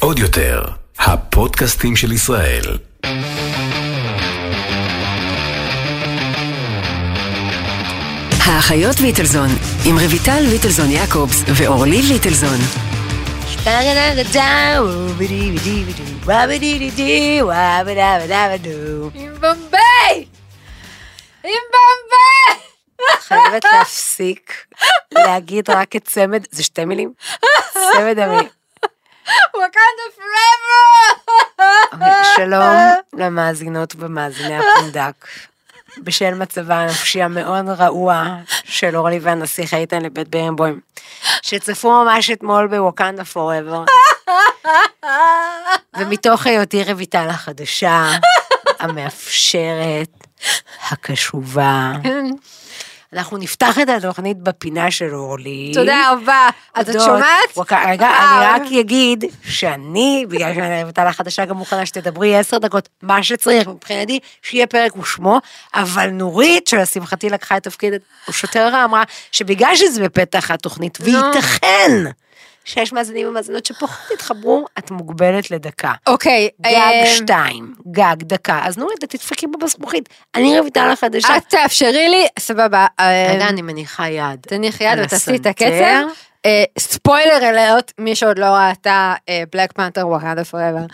עוד יותר, הפודקאסטים של ישראל. האחיות ליטלזון, עם רויטל ליטלזון יעקובס ואורלי ליטלזון. עם במביי! עם במביי! חייבת להפסיק להגיד רק את צמד, זה שתי מילים? צמד המילים. וואקנדה פרבר! שלום למאזינות ומאזיני הפונדק. בשל מצבה הנפשי המאוד רעוע של אורלי והנסיך איתן לבית ברנבוים, שצפו ממש אתמול בווקנדה פוראבר. ומתוך היותי רויטל החדשה, המאפשרת, הקשובה, אנחנו נפתח את התוכנית בפינה של אורלי. תודה רבה. אז את שומעת? רגע. אני רק אגיד שאני, בגלל שאני רויטל החדשה גם מוכנה שתדברי עשר דקות, מה שצריך מבחינתי, שיהיה פרק ושמו, אבל נורית, שלשמחתי לקחה את תפקיד שוטר רע, אמרה שבגלל שזה בפתח התוכנית, וייתכן שיש מאזינים ומאזינות שפחות התחברו, את מוגבלת לדקה. אוקיי. גג אה, שתיים, גג דקה, אז נורית, תדפקי בזכוכית, אני רויטל החדשה. את תאפשרי לי, סבבה. אה, רגע, אני מניחה יד. תניחי יד ותעשי את. הקצב. אה, ספוילר אלרט, מי שעוד לא ראתה בלק פנתר וואקנדה פוראבר.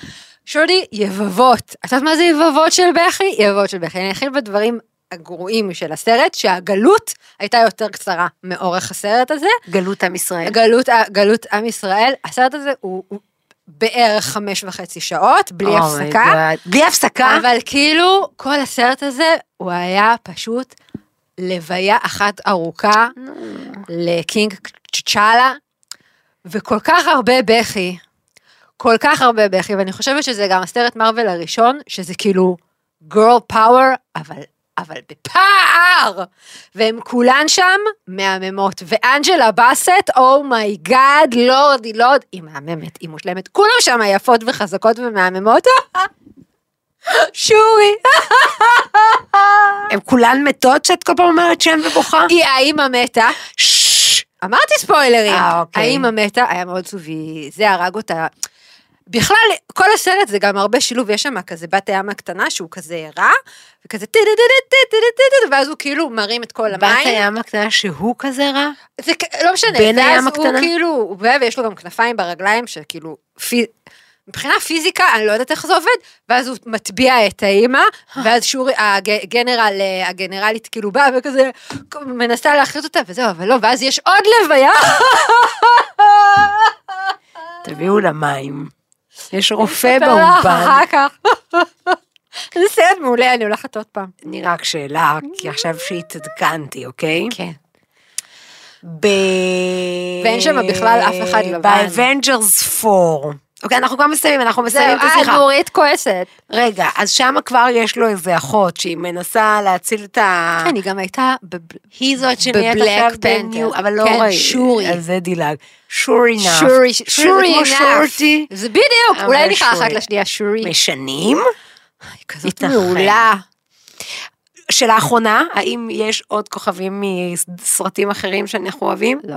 שודי, יבבות. את יודעת מה זה יבבות של בכי? יבבות של בכי. אני אתחיל בדברים הגרועים של הסרט, שהגלות הייתה יותר קצרה מאורך הסרט הזה. גלות עם ישראל. גלות, גלות עם ישראל, הסרט הזה הוא, הוא בערך חמש וחצי שעות, בלי Oh הפסקה. בלי הפסקה? אבל כאילו, כל הסרט הזה, הוא היה פשוט לוויה אחת ארוכה ל King T'Challa, וכל כך הרבה בכי, כל כך הרבה בכי, ואני חושבת שזה גם הסרט Marvel הראשון, שזה כאילו girl power, אבל, אבל בפער, והם כולן שם מהממות, ואנג'לה באסט, oh my God, Lord, היא Lord, היא מהממת, היא מושלמת, כולם שם יפות וחזקות ומהממות, שורי, הן כולן מתות שאת כל פעם אומרת שם ובוכה? היא האימא מתה. אמרתי ספוילרים. אה, אוקיי. האימא מתה, היה מאוד עצובי, זה הרג אותה. בכלל, כל הסרט זה גם הרבה שילוב, יש שם כזה בת הים הקטנה שהוא כזה רע, וכזה טה-טה-טה-טה-טה-טה, ואז הוא כאילו מרים את כל בת המים. הים הקטנה שהוא כזה רע? זה לא משנה, בן הים ואז הוא הקטנה? כאילו, הוא ויש לו גם כנפיים ברגליים, שכאילו, מבחינה פיזיקה, אני לא יודעת איך זה עובד, ואז הוא מטביע את האימא, ואז שורי, הגנרל, הגנרלית כאילו באה וכזה, מנסה להכריז אותה, וזהו, אבל לא, ואז יש עוד לוויה. תביאו לה מים. יש רופא באולפן. אחר כך. זה סרט מעולה, אני הולכת עוד פעם. אני רק שאלה, כי עכשיו שהתעדכנתי, אוקיי? כן. ב... ואין שם בכלל אף אחד לבן. ב Avengers 4. אוקיי, אנחנו כבר מסיימים, אנחנו זהו, מסיימים את אה, השיחה. נורית כועסת. רגע, אז שם כבר יש לו איזה אחות שהיא מנסה להציל את ה... כן, היא גם הייתה... בב- היא זאת שנהיית בבלק עכשיו. בניו, אבל לא כן, ראי. שורי. על זה דילג. שורי נאף. שורי, שורי נאף. זה בדיוק, אולי נקרא שורי. אחת לשנייה שורי. משנים? היא כזאת. מעולה. שאלה אחרונה, האם יש עוד כוכבים מסרטים אחרים שאנחנו אוהבים? לא,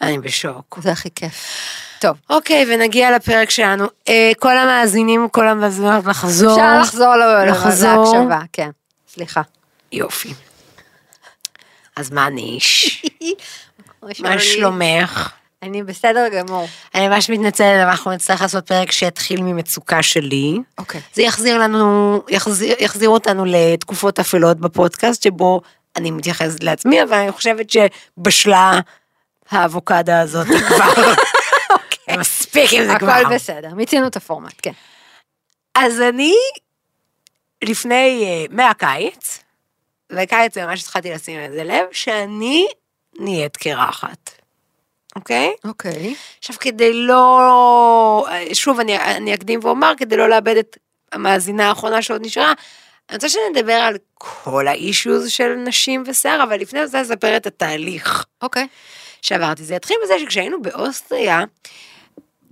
אני בשוק. זה הכי כיף. טוב, אוקיי, ונגיע לפרק שלנו. אה, כל המאזינים, כל המאזינות, לחזור. אפשר לחזור. להקשבה, כן. סליחה. יופי. אז מה ניש? מה שלומך? אני בסדר גמור. אני ממש מתנצלת, אנחנו נצטרך לעשות פרק שיתחיל ממצוקה שלי. אוקיי. זה יחזיר לנו, יחזיר, יחזיר אותנו לתקופות אפלות בפודקאסט, שבו אני מתייחסת לעצמי, אבל אני חושבת שבשלה האבוקדה הזאת כבר. מספיק עם זה כבר. הכל בסדר, מיצינו את הפורמט, כן. אז אני, לפני, אה, מהקיץ, בקיץ ממש התחלתי לשים לזה לב, שאני נהיית קרחת. אוקיי? אוקיי. עכשיו, כדי לא... שוב, אני, אני אקדים ואומר, כדי לא לאבד את המאזינה האחרונה שעוד נשארה, אני רוצה שנדבר על כל האישוז של נשים ושיער, אבל לפני זה אספר את התהליך אוקיי. שעברתי. זה התחיל בזה שכשהיינו באוסטריה,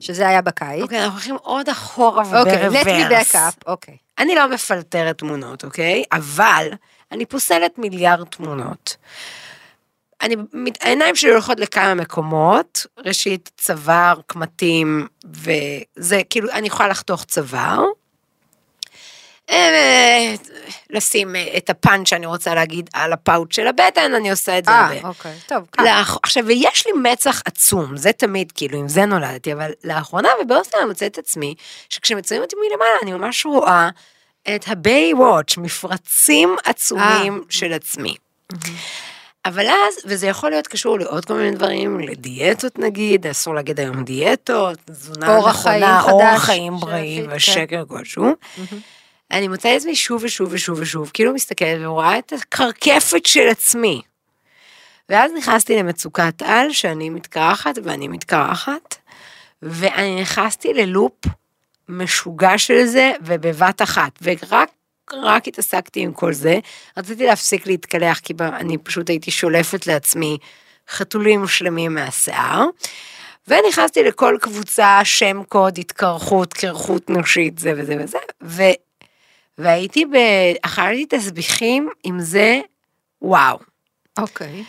שזה היה בקיץ. אוקיי, אנחנו הולכים עוד אחורה אוקיי, let me וברוורס. back up, אוקיי. אני לא מפלטרת תמונות, אוקיי? אבל אני פוסלת מיליארד תמונות. אני, העיניים שלי הולכות לכמה מקומות, ראשית צוואר, קמטים, וזה, כאילו, אני יכולה לחתוך צוואר. אה, לשים אה, את הפאנץ' שאני רוצה להגיד על הפאוט של הבטן, אני עושה את זה הרבה. אה, אוקיי, טוב. לאח... עכשיו, ויש לי מצח עצום, זה תמיד, כאילו, עם זה נולדתי, אבל לאחרונה ובאוסטר אני מוצאת את עצמי, שכשמצויים אותי מלמעלה, אני ממש רואה את הביי וואץ', מפרצים עצומים אה. של עצמי. אבל אז, וזה יכול להיות קשור לעוד כל מיני דברים, לדיאטות נגיד, אסור להגיד היום דיאטות, תזונה נכונה, אורח חיים שעשית, בריא כן. ושקר כלשהו. אני מוצאת את עצמי שוב ושוב ושוב ושוב, כאילו מסתכלת ורואה את הקרקפת של עצמי. ואז נכנסתי למצוקת על, שאני מתקרחת ואני מתקרחת, ואני נכנסתי ללופ משוגע של זה, ובבת אחת, ורק רק התעסקתי עם כל זה, רציתי להפסיק להתקלח, כי אני פשוט הייתי שולפת לעצמי חתולים שלמים מהשיער, ונכנסתי לכל קבוצה, שם קוד, התקרחות, קרחות נשית, זה וזה וזה. והייתי, ב... אכלתי תסביכים עם זה, וואו. אוקיי.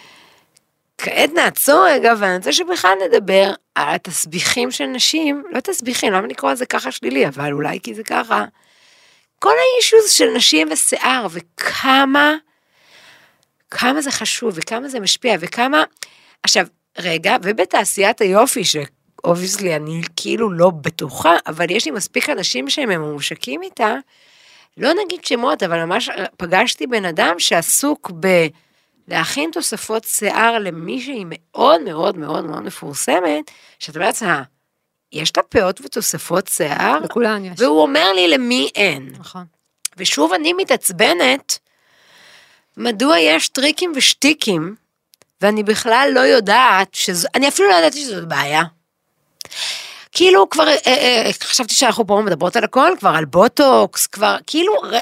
כעת נעצור רגע, ואני רוצה שבכלל נדבר על התסביכים של נשים, לא תסביכים, למה לקרוא לזה ככה שלילי, אבל אולי כי זה ככה. כל האישוז של נשים ושיער, וכמה, כמה זה חשוב, וכמה זה משפיע, וכמה... עכשיו, רגע, ובתעשיית היופי, שאובייסלי אני כאילו לא בטוחה, אבל יש לי מספיק אנשים שהם ממושקים איתה, לא נגיד שמות, אבל ממש פגשתי בן אדם שעסוק ב... להכין תוספות שיער למישהי מאוד מאוד מאוד מאוד מפורסמת, שאת אומרת לה, יש לה פאות ותוספות שיער? לכולן יש. והוא אומר לי למי אין. נכון. ושוב אני מתעצבנת, מדוע יש טריקים ושטיקים, ואני בכלל לא יודעת שזו, אני אפילו לא ידעתי שזאת בעיה. כאילו כבר, אה, אה, חשבתי שאנחנו פה מדברות על הכל, כבר על בוטוקס, כבר, כאילו, ר-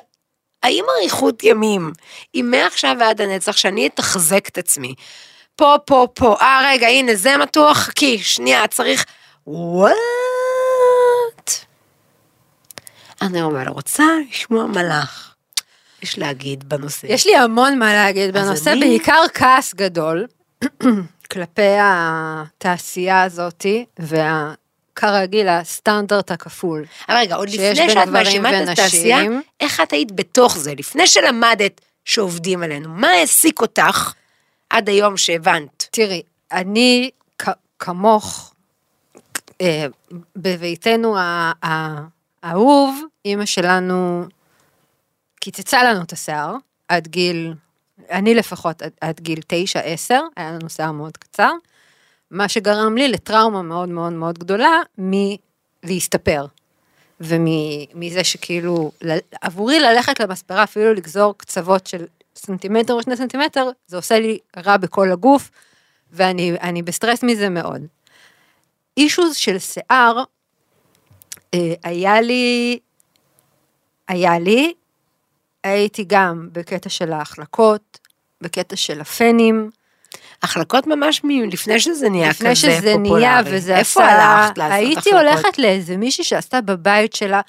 האם אריכות ימים, היא מעכשיו ועד הנצח, שאני אתחזק את עצמי, פה, פה, פה, אה, רגע, הנה, זה מתוח, חכי, שנייה, צריך, וואט? אני אבל רוצה לשמוע מלאך. יש להגיד בנושא. יש לי המון מה להגיד בנושא, אני- בעיקר כעס גדול כלפי התעשייה הזאתי, וכרגיל הסטנדרט הכפול. אבל רגע, עוד לפני שאת מאשימה את. התעשייה, איך את היית בתוך זה? לפני שלמדת שעובדים עלינו, מה העסיק אותך עד היום שהבנת? תראי, אני כ- כמוך, אה, בביתנו האהוב, אימא שלנו קיצצה לנו את השיער עד גיל, אני לפחות עד, עד גיל 9-10, היה לנו שיער מאוד קצר, מה שגרם לי לטראומה מאוד מאוד מאוד גדולה מלהסתפר. ומזה שכאילו, עבורי ללכת למספרה, אפילו לגזור קצוות של סנטימטר או שני סנטימטר, זה עושה לי רע בכל הגוף, ואני אני בסטרס מזה מאוד. אישוז של שיער, אה, היה לי, היה לי, הייתי גם בקטע של ההחלקות, בקטע של הפנים, החלקות ממש מלפני שזה נהיה כזה לפני פופולרי. שזה נהיה וזה איפה עשה, הלכת לעשות הייתי החלקות? הולכת לאיזה מישהי שעשתה בבית שלה,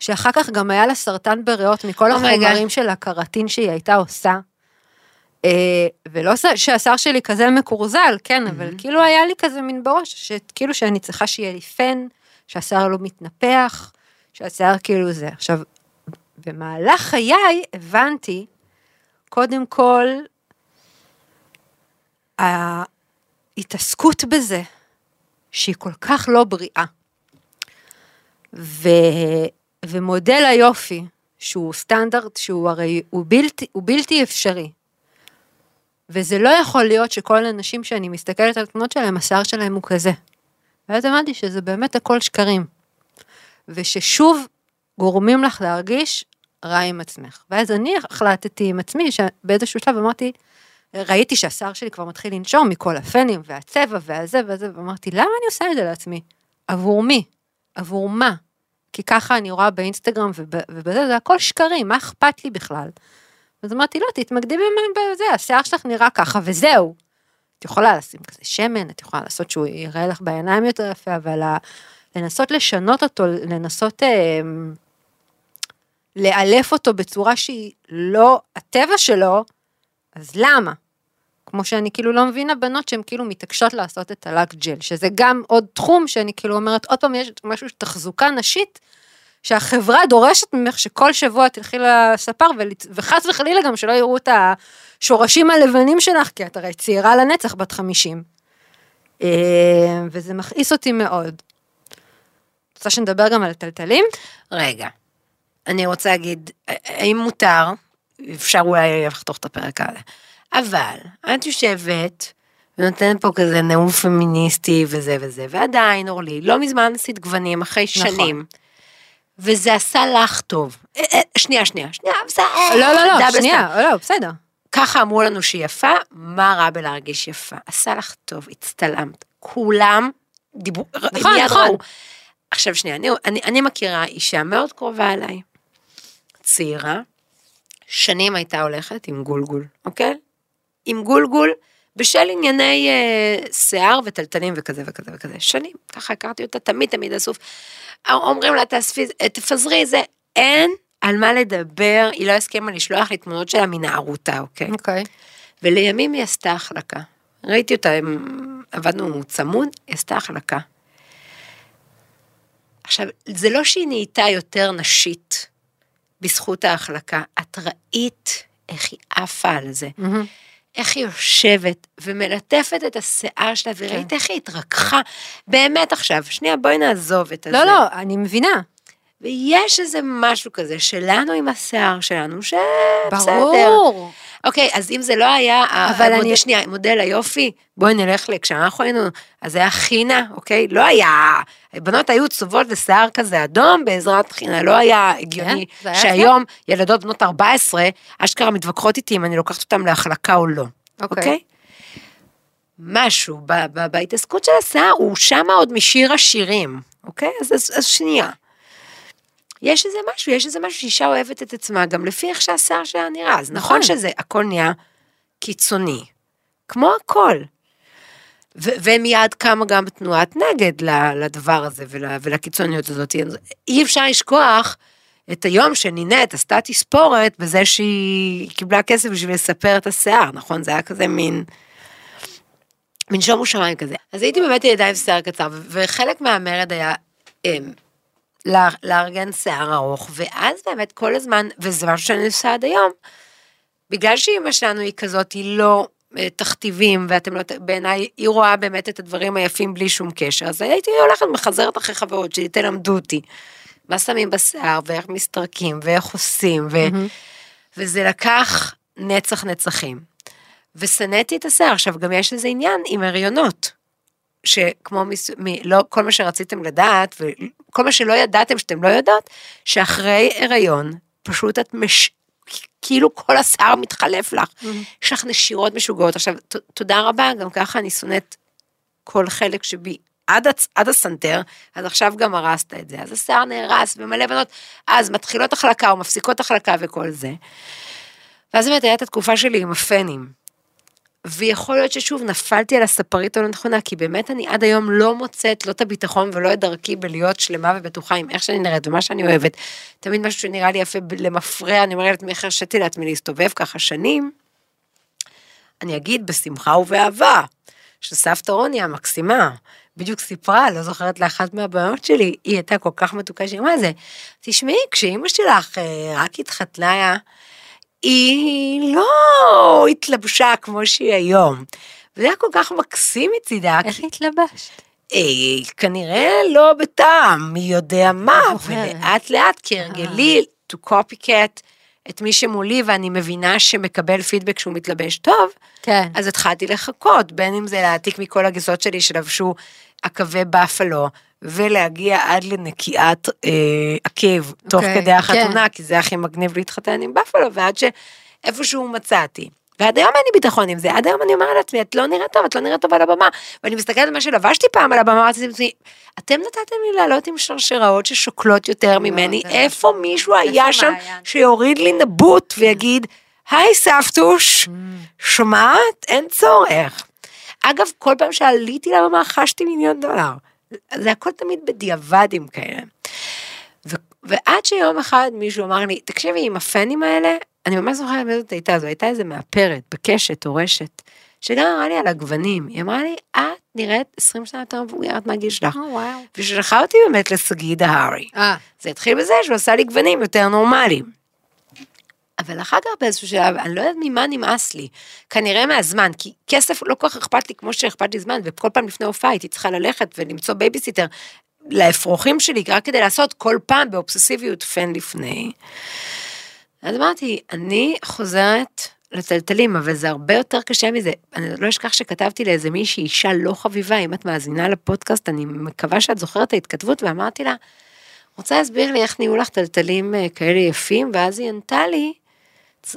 שאחר כך גם היה לה סרטן בריאות מכל Oh החומרים של הקרטין שהיא הייתה עושה. אה, ולא ש- שהשיער שלי כזה מקורזל, כן, אבל כאילו היה לי כזה מין בראש, שכאילו שאני צריכה שיהיה לי פן, שהשיער לא מתנפח, שהשיער כאילו זה. עכשיו, במהלך חיי הבנתי, קודם כל, ההתעסקות בזה, שהיא כל כך לא בריאה, ו, ומודל היופי, שהוא סטנדרט שהוא הרי, הוא בלתי, הוא בלתי אפשרי. וזה לא יכול להיות שכל הנשים שאני מסתכלת על תמונות שלהם, השיער שלהם הוא כזה. ואז הבנתי שזה באמת הכל שקרים. וששוב גורמים לך להרגיש רע עם עצמך. ואז אני החלטתי עם עצמי, שבאיזשהו שלב אמרתי, ראיתי שהשיער שלי כבר מתחיל לנשום מכל הפנים והצבע והזה וזה, ואמרתי, למה אני עושה את זה לעצמי? עבור מי? עבור מה? כי ככה אני רואה באינסטגרם וב- ובזה, זה הכל שקרים, מה אכפת לי בכלל? אז אמרתי, לא, תתמקדי בזה, השיער שלך נראה ככה וזהו. את יכולה לשים כזה שמן, את יכולה לעשות שהוא יראה לך בעיניים יותר יפה, אבל לנסות לשנות אותו, לנסות אה, לאלף אותו בצורה שהיא לא הטבע שלו, אז למה? כמו שאני כאילו לא מבינה בנות שהן כאילו מתעקשות לעשות את הלק ג'ל, שזה גם עוד תחום שאני כאילו אומרת, עוד פעם יש משהו תחזוקה נשית, שהחברה דורשת ממך שכל שבוע תלכי לספר, וחס וחלילה גם שלא יראו את השורשים הלבנים שלך, כי את הרי צעירה לנצח בת 50. אה, וזה מכעיס אותי מאוד. רוצה שנדבר גם על טלטלים? רגע, אני רוצה להגיד, האם מותר, אפשר אולי לחתוך את הפרק הזה, אבל את יושבת ונותנת פה כזה נאום פמיניסטי וזה וזה, ועדיין, אורלי, לא מזמן עשית גוונים אחרי נכון. שנים. וזה עשה לך טוב. אה, אה, שנייה, שנייה, שנייה, בסדר. לא, לא, לא, דאבל שנייה, לא, בסדר. ככה אמרו לנו שהיא יפה, מה רע בלהרגיש יפה? עשה לך טוב, הצטלמת. כולם דיברו, נכון, נכון. עכשיו שנייה, אני, אני, אני מכירה אישה מאוד קרובה אליי, צעירה, שנים הייתה הולכת עם גולגול, אוקיי? עם גולגול, בשל ענייני אה, שיער וטלטלים וכזה וכזה וכזה. שנים, ככה הכרתי אותה, תמיד תמיד אסוף. אומרים לה, תאספי, תפזרי זה, אין על מה לדבר, היא לא הסכימה לשלוח לי תמונות שלה מנערותה, אוקיי? אוקיי. ולימים היא עשתה החלקה. ראיתי אותה, הם- עבדנו צמוד, היא עשתה החלקה. עכשיו, זה לא שהיא נהייתה יותר נשית בזכות ההחלקה, את ראית איך היא עפה על זה. מהמם. איך היא יושבת ומלטפת את השיער שלה, וראית איך היא התרככה. באמת עכשיו, שנייה, בואי נעזוב את הזה. לא, לא, אני מבינה. ויש איזה משהו כזה שלנו עם השיער שלנו, שבסדר. ברור. אוקיי, אז אם זה לא היה, אבל המודל, אני- שנייה, מודל היופי, בואי נלך ל... כשאנחנו היינו, אז היה חינה, אוקיי? לא היה, בנות היו צובעות לשיער כזה אדום בעזרת חינה, לא היה הגיוני כן, זה היה שהיום ילדות בנות 14, אשכרה מתווכחות איתי אם אני לוקחת אותן להחלקה או לא, אוקיי. אוקיי? משהו ב- ב- בהתעסקות של השיער, הוא שמה עוד משיר השירים, אוקיי? אז, אז, אז שנייה. יש איזה משהו, יש איזה משהו שאישה אוהבת את עצמה, גם לפי איך שהשיער שלה נראה. אז נכון נכון. שזה, הכל נהיה קיצוני. כמו הכל. ו- ומיד קמה גם תנועת נגד לדבר הזה ול- ולקיצוניות הזאת. אי אפשר לשכוח את היום שנינת עשתה תספורת בזה שהיא קיבלה כסף בשביל לספר את השיער, נכון? זה היה כזה מין... מין שומו שמיים כזה. אז הייתי באמת ילדה עם שיער קצר, וחלק מהמרד היה אמ, לה- לארגן שיער ארוך, ואז באמת כל הזמן, וזה משהו שאני עושה עד היום, בגלל שאימא שלנו היא כזאת, היא לא אה, תכתיבים, ואתם לא, בעיניי, היא רואה באמת את הדברים היפים בלי שום קשר, אז הייתי הולכת מחזרת אחרי חברות שלי, תלמדו אותי. מה שמים בשיער, ואיך מסתרקים, ואיך עושים, ו... וזה לקח נצח נצחים. ושנאתי את השיער. עכשיו, גם יש איזה עניין עם הריונות, שכמו מס... מ... לא כל מה שרציתם לדעת, וכל מה שלא ידעתם שאתם לא יודעות, שאחרי הריון, פשוט את מש... כאילו כל השיער מתחלף לך. יש לך נשירות משוגעות. עכשיו, ת... תודה רבה, גם ככה אני שונאת כל חלק שבי. עד, הצ... עד הסנטר, אז עכשיו גם הרסת את זה. אז השיער נהרס ומלא בנות, אז מתחילות החלקה או מפסיקות החלקה וכל זה. ואז באמת הייתה את התקופה שלי עם הפנים. ויכול להיות ששוב נפלתי על הספרית הלא נכונה, כי באמת אני עד היום לא מוצאת לא את הביטחון ולא את דרכי בלהיות שלמה ובטוחה עם איך שאני נראית ומה שאני אוהבת. תמיד משהו שנראה לי יפה למפרע, אני אומרת לעצמי, איך הרשיתי לעצמי להסתובב ככה שנים. אני אגיד בשמחה ובאהבה, שסבתא רוני המקסימה, בדיוק סיפרה, לא זוכרת לאחת מהבנות שלי, היא הייתה כל כך מתוקה, שהיא אמרה זה, תשמעי, כשאימא שלך אה, רק התחתנה, היא לא התלבשה כמו שהיא היום. וזה היה כל כך מקסים מצידה, איך כי התלבשת? אה, כנראה לא בטעם, מי יודע מה. ולאט לאט כהרגלי to copycat את מי שמולי ואני מבינה שמקבל פידבק שהוא מתלבש טוב, כן. אז התחלתי לחכות, בין אם זה להעתיק מכל הגיסות שלי שלבשו עכבי בפלו, ולהגיע עד לנקיעת אה, עקב תוך אוקיי, כדי החתונה, כן. כי זה הכי מגניב להתחתן עם בפלו, ועד שאיפשהו מצאתי. ועד היום אין לי ביטחון עם זה, עד היום אני אומרת לעצמי, את לא נראית טוב, את לא נראית טוב על הבמה. ואני מסתכלת על מה שלבשתי פעם על הבמה, אמרתי לעצמי, אתם נתתם לי לעלות עם שרשראות ששוקלות יותר ממני, זה איפה מישהו היה שם? שיוריד לי נבוט ויגיד, היי סבתוש, שומעת? אין צורך. אגב, כל פעם שעליתי לבמה חשתי מיליון דולר. זה הכל תמיד בדיעבדים כאלה. ו- ועד שיום אחד מישהו אמר לי, תקשיבי, עם הפנים האלה, אני ממש זוכרת מי זאת הייתה, זו הייתה איזה מאפרת, בקשת או רשת, שגם אמרה לי על הגוונים, היא אמרה לי, את נראית 20 שנה יותר מבוגרת מהגיל שלך. וואו. ושלחה אותי באמת לשגיא דהרי. אה, זה התחיל בזה שהוא עשה לי גוונים יותר נורמליים. אבל אחר כך באיזשהו שלב, אני לא יודעת ממה נמאס לי. כנראה מהזמן, כי כסף לא כל כך אכפת לי כמו שאכפת לי זמן, וכל פעם לפני הופעה הייתי צריכה ללכת ולמצוא בייביסיטר לאפרוחים שלי, רק כדי לעשות כל פעם באובססיביות פן לפני. אז אמרתי, אני חוזרת לתלתלים, אבל זה הרבה יותר קשה מזה. אני לא אשכח שכתבתי לאיזה מישהי, אישה לא חביבה, אם את מאזינה לפודקאסט, אני מקווה שאת זוכרת ההתכתבות, ואמרתי לה, רוצה להסביר לי איך נהיו לך טלטלים אה, כאלה יפים, ואז היא ענתה לי, "צ-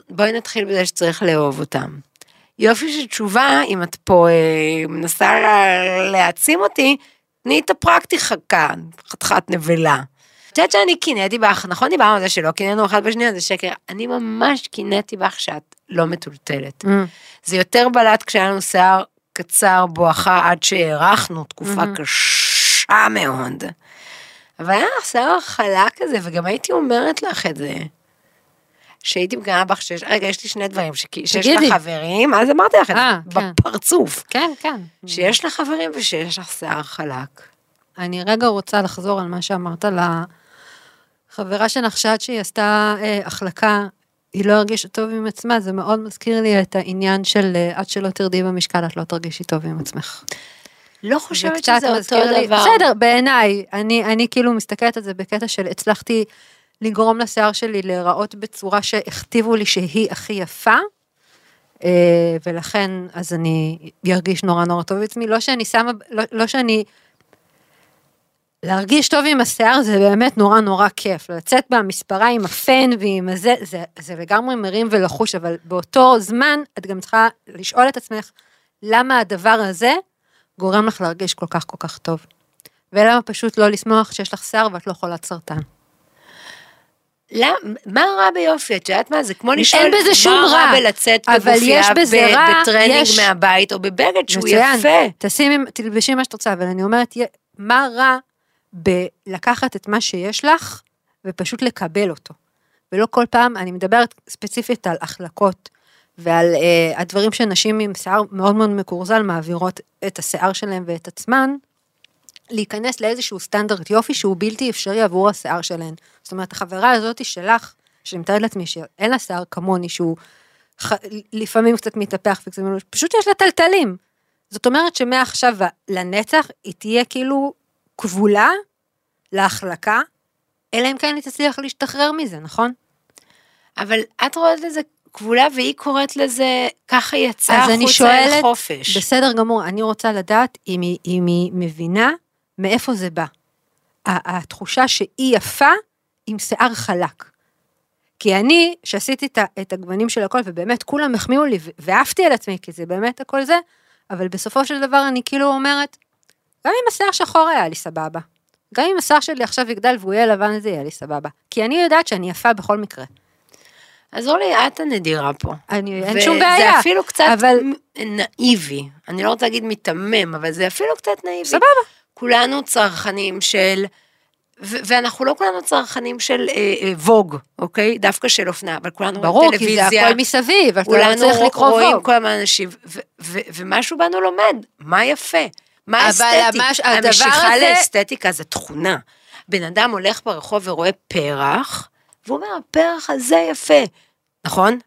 בואי נתחיל בזה שצריך לאהוב אותם. יופי של תשובה, אם את פה אה, מנסה לה- להעצים אותי, תני את הפרקטיקה כאן, חתיכת נבלה. את יודעת שאני קינאתי בך, נכון דיברנו על זה שלא קינאנו אחד בשנייה, זה שקר. אני ממש קינאתי בך שאת לא מטולטלת. אמ, זה יותר בלט כשהיה לנו שיער קצר בואכה עד שהארכנו תקופה קשה מאוד. אבל היה לך שיער חלק כזה, וגם הייתי אומרת לך את זה. שהייתי מגנה בך שיש, רגע, יש לי שני דברים, שכי- שיש. לך חברים, אז אמרתי לך את אה, זה, כן. בפרצוף. כן, כן. שיש לך חברים ושיש לך שיער חלק. אני רגע רוצה לחזור על מה שאמרת לחברה שלך, שעד שהיא עשתה אה, החלקה, היא לא הרגישה טוב עם עצמה, זה מאוד מזכיר לי את העניין של אה, עד שלא תרדי במשקל, את לא תרגישי טוב עם עצמך. לא חושבת שזה אותו לי- דבר. בסדר, בעיניי, אני, אני כאילו מסתכלת על זה בקטע של הצלחתי לגרום לשיער שלי להיראות בצורה שהכתיבו לי שהיא הכי יפה, אה, ולכן אז אני ארגיש נורא נורא טוב בעצמי, לא שאני שמה, לא, לא שאני... להרגיש טוב עם השיער זה באמת נורא נורא כיף, לצאת במספרה עם הפן ועם הזה, זה, זה לגמרי מרים ולחוש, אבל באותו זמן את גם צריכה לשאול את עצמך, למה הדבר הזה גורם לך להרגיש כל כך כל כך טוב. ולמה פשוט לא לשמוח שיש לך שיער ואת לא חולת סרטן. למה, מה רע ביופי? את יודעת מה? זה כמו לשאול, אין בזה שום מה רע, רע בלצאת בגופייה ב- רע, בטרנינג יש- מהבית, או בבגד שהוא מצוין. יפה. תשימי, תלבשי מה שאת רוצה, אבל אני אומרת, מה רע בלקחת את מה שיש לך ופשוט לקבל אותו. ולא כל פעם, אני מדברת ספציפית על החלקות ועל uh, הדברים שנשים עם שיער מאוד מאוד מקורזל מעבירות את השיער שלהם ואת עצמן, להיכנס לאיזשהו סטנדרט יופי שהוא בלתי אפשרי עבור השיער שלהן. זאת אומרת, החברה הזאת שלך, שאני מתארת לעצמי שאין לה שיער כמוני, שהוא ח... לפעמים קצת מתהפך וקצת פשוט יש לה טלטלים. זאת אומרת שמעכשיו לנצח היא תהיה כאילו כבולה להחלקה, אלא אם כן היא תצליח להשתחרר מזה, נכון? אבל את רואה לזה כבולה, והיא קוראת לזה, ככה יצא אז אני החוצה שואלת, אל חופש. בסדר גמור, אני רוצה לדעת אם היא, אם היא מבינה מאיפה זה בא. התחושה שהיא יפה עם שיער חלק. כי אני, שעשיתי את, הגוונים של הכל, ובאמת כולם החמיאו לי, ועפתי על עצמי, כי זה באמת הכל זה, אבל בסופו של דבר אני כאילו אומרת, גם אם השיער שחור היה לי סבבה. גם אם השיער שלי עכשיו יגדל והוא יהיה לבן, זה יהיה לי סבבה. כי אני יודעת שאני יפה בכל מקרה. אז אורלי, את הנדירה פה. אני, אין שום בעיה. וזה אפילו קצת אבל- נאיבי. אני לא רוצה להגיד מיתמם, אבל זה אפילו קצת נאיבי. סבבה. כולנו צרכנים של... ו- ואנחנו לא כולנו צרכנים של אה, אה, ווג, אוקיי? דווקא של אופנה, אבל כולנו רואים ברור, כי טלוויזיה. זה הכל מסביב, אתה לא כולנו צריך לקרוא רואים ווג. כל הזמן אנשים, ו- ו- ומשהו בנו לומד, מה יפה, מה אבל אסתטי. המש- הדבר המשיכה הזה- לאסתטיקה זה תכונה. בן אדם הולך ברחוב ורואה פרח, והוא אומר, הפרח הזה יפה, נכון?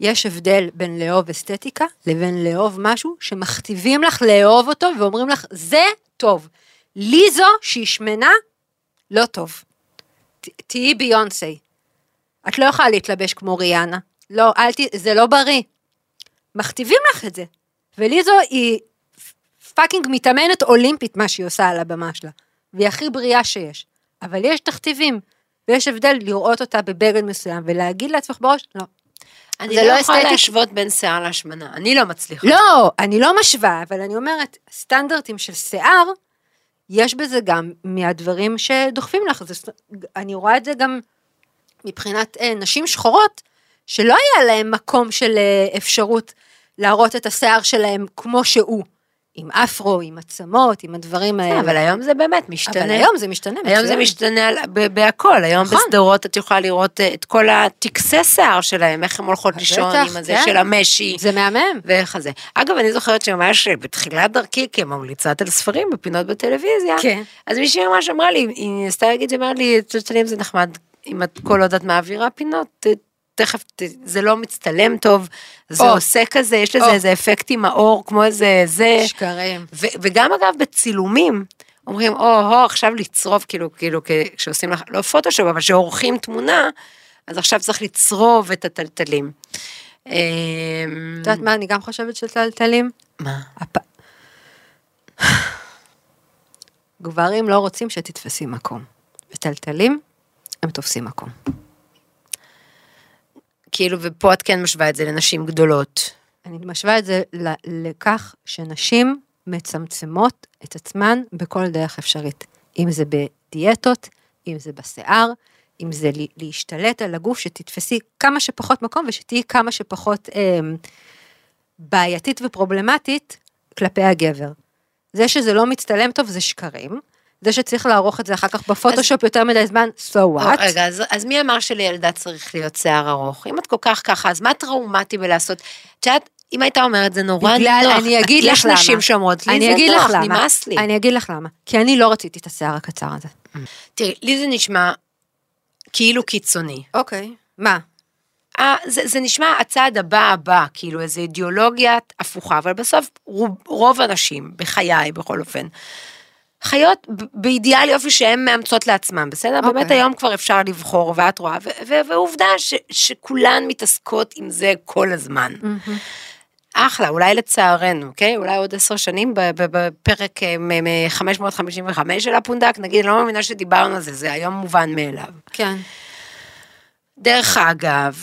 יש הבדל בין לאהוב אסתטיקה לבין לאהוב משהו שמכתיבים לך לאהוב אותו ואומרים לך, זה טוב. לי זו שהיא שמנה, לא טוב. תהיי ביונסי. את לא יכולה להתלבש כמו ריאנה. לא, אל ת... זה לא בריא. מכתיבים לך את זה. ולי זו היא פאקינג מתאמנת אולימפית מה שהיא עושה על הבמה שלה. והיא הכי בריאה שיש. אבל יש תכתיבים, ויש הבדל לראות אותה בבגד מסוים ולהגיד לעצמך בראש, לא, אני לא לא יכולה אסתטי. להשוות בין שיער להשמנה, אני לא מצליחה. לא, אני לא משווה, אבל אני אומרת, סטנדרטים של שיער, יש בזה גם מהדברים שדוחפים לך. זה, אני רואה את זה גם מבחינת אה, נשים שחורות, שלא היה להם מקום של אה, אפשרות להראות את השיער שלהם כמו שהוא. עם אפרו, עם עצמות, עם הדברים האלה. אבל היום זה באמת משתנה. אבל היום זה משתנה. היום זה. משתנה בהכל, היום נכון. בסדרות את יכולה לראות אה, את כל הטקסי שיער שלהם, איך הן הולכות לישון עם הזה כן. של המשי. זה מהמם. ואיך זה. אגב, אני זוכרת שממש בתחילת דרכי כממליצת על ספרים בפינות בטלוויזיה, כן. אז מישהי ממש אמרה לי, היא ניסתה להגיד, היא אמרה לי, צלצלים זה נחמד, אם את כל עוד את מעבירה פינות, ת- תכף, זה לא מצטלם טוב, זה או. עושה כזה, יש לזה או. איזה אפקט עם האור, כמו איזה זה. שקרים. ו- וגם אגב בצילומים, אומרים, או, הו, עכשיו לצרוב, כאילו, כאילו, כשעושים לך, לא פוטושופ, אבל כשעורכים תמונה, אז עכשיו צריך לצרוב את הטלטלים. אמ, את יודעת מה אני גם חושבת של טלטלים? מה? גברים לא רוצים שתתפסי מקום. וטלטלים, הם תופסים מקום. כאילו, ופה את כן משווה את זה לנשים גדולות. אני משווה את זה לכך שנשים מצמצמות את עצמן בכל דרך אפשרית. אם זה בדיאטות, אם זה בשיער, אם זה לה- להשתלט על הגוף, שתתפסי כמה שפחות מקום ושתהיי כמה שפחות אה, בעייתית ופרובלמטית כלפי הגבר. זה שזה לא מצטלם טוב זה שקרים. זה שצריך לערוך את זה אחר כך בפוטושופ יותר מדי זמן, so what? רגע, אז, אז מי אמר שלילדה צריך להיות שיער ארוך? אם את כל כך ככה, אז מה טראומטי בלעשות? את יודעת, אם הייתה אומרת, זה נורא בגלל, נוח. אני אגיד לך למה. יש נשים שאומרות לי, אני זה אגיד נוח. נמאס לי. אני אגיד לך למה. כי אני לא רציתי את השיער הקצר הזה. תראי, לי זה נשמע כאילו קיצוני. אוקיי. מה? זה, זה נשמע הצעד הבא הבא, כאילו איזו אידיאולוגיה הפוכה, אבל בסוף רוב, רוב הנשים, בחיי בכל אופן, חיות באידיאל יופי שהן מאמצות לעצמן, בסדר? אוקיי. באמת היום כבר אפשר לבחור, ואת רואה, ועובדה ש- שכולן מתעסקות עם זה כל הזמן. אחלה, אולי לצערנו, אוקיי? אולי עוד עשר שנים בפרק אה, מ-555 של הפונדק, נגיד, אני לא מאמינה שדיברנו על זה, זה היום מובן מאליו. כן. דרך אגב,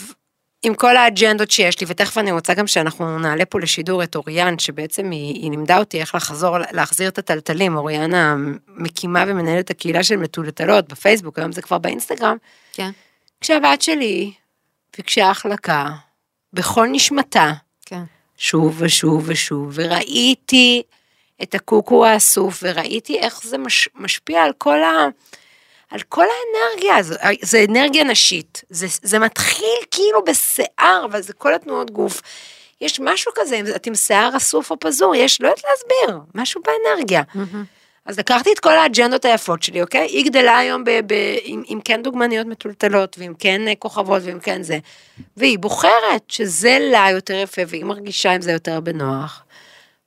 עם כל האג'נדות שיש לי, ותכף אני רוצה גם שאנחנו נעלה פה לשידור את אוריאן, שבעצם היא, היא לימדה אותי איך לחזור, להחזיר את הטלטלים, אוריאן המקימה ומנהלת הקהילה של מטולטלות בפייסבוק, היום זה כבר באינסטגרם, כן. כשהבת שלי ביקשה החלקה, בכל נשמתה, כן. שוב ושוב ושוב, וראיתי את הקוקו האסוף, וראיתי איך זה מש, משפיע על כל ה... על כל האנרגיה, זה, זה אנרגיה נשית, זה, זה מתחיל כאילו בשיער, אבל זה כל התנועות גוף. יש משהו כזה, אם את עם שיער אסוף או פזור, יש, לא יודעת להסביר, משהו באנרגיה. אז לקחתי את כל האג'נדות היפות שלי, אוקיי? היא גדלה היום ב, ב, עם, עם כן דוגמניות מטולטלות, ועם כן אה, כוכבות, ועם כן זה. והיא בוחרת שזה לה יותר יפה, והיא מרגישה עם זה יותר בנוח.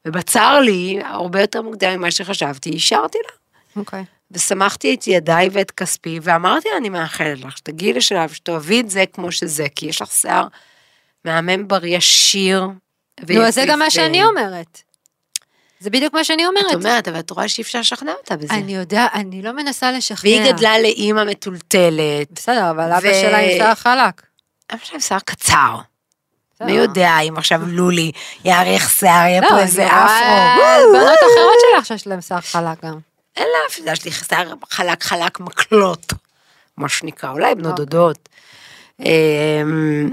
ובצר לי, הרבה יותר מוקדם ממה שחשבתי, אישרתי לה. אוקיי. ושמחתי את ידיי ואת כספי, ואמרתי לה, אני מאחלת לך, שתגיעי לשלב שתאהבי את זה כמו שזה, כי יש לך שיער מהמם בריא עשיר. נו, אז זה גם מה. שאני אומרת. זה בדיוק מה שאני אומרת. את אומרת, אבל את רואה שאי אפשר לשכנע אותה בזה. אני יודע, אני לא מנסה לשכנע. והיא גדלה לאימא מטולטלת. בסדר, אבל אבא שלה עם שיער חלק. אבא שלהם שיער קצר. מי יודע אם עכשיו לולי יאריך שיער, יהיה לא, פה איזה אפרו. בנות אחרות שלך שיש להם שיער חלק גם. אף, יש לי שיער חלק חלק מקלות, מה שנקרא, אולי בנות אוקיי. דודות. אמ,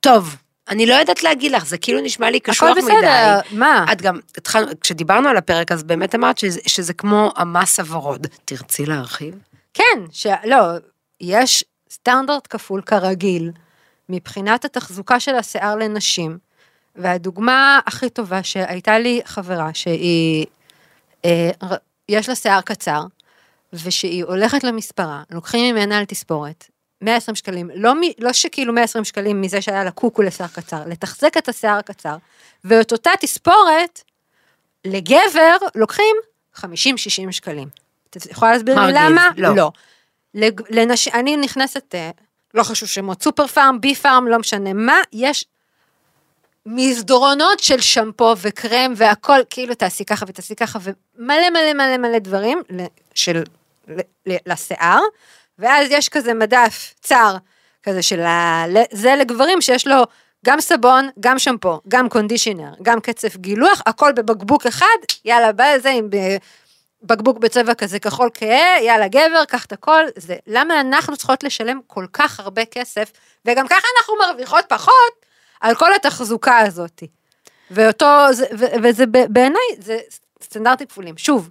טוב, אני לא יודעת להגיד לך, זה כאילו נשמע לי קשוח הכל מדי. בסדר, מה? את גם, התחלנו, כשדיברנו על הפרק, אז באמת אמרת שזה, שזה כמו המס הוורוד. תרצי להרחיב? כן, שלא, יש סטנדרט כפול כרגיל, מבחינת התחזוקה של השיער לנשים, והדוגמה הכי טובה שהייתה לי חברה שהיא, יש לה שיער קצר, ושהיא הולכת למספרה, לוקחים ממנה על תספורת, 120 שקלים, לא, מ- לא שכאילו 120 שקלים מזה שהיה לה קוקו לשיער קצר, לתחזק את השיער הקצר, ואת אותה תספורת, לגבר לוקחים 50-60 שקלים. את יכולה להסביר לי למה? לא. לא. לנש... אני נכנסת, אה, לא חשוב שמות, סופר פארם, בי פארם, לא משנה מה, יש מסדרונות של שמפו וקרם והכל, כאילו תעשי ככה ותעשי ככה, ומלא מלא מלא מלא דברים של, לשיער, ואז יש כזה מדף צר, כזה של ה... זה לגברים שיש לו גם סבון, גם שמפו, גם קונדישנר, גם קצף גילוח, הכל בבקבוק אחד, יאללה, בא לזה עם בקבוק בצבע כזה כחול כהה, יאללה גבר, קח את הכל, זה למה אנחנו צריכות לשלם כל כך הרבה כסף, וגם ככה אנחנו מרוויחות פחות על כל התחזוקה הזאת. ואותו, זה- ו- וזה בעיניי, זה סטנדרטים כפולים. שוב,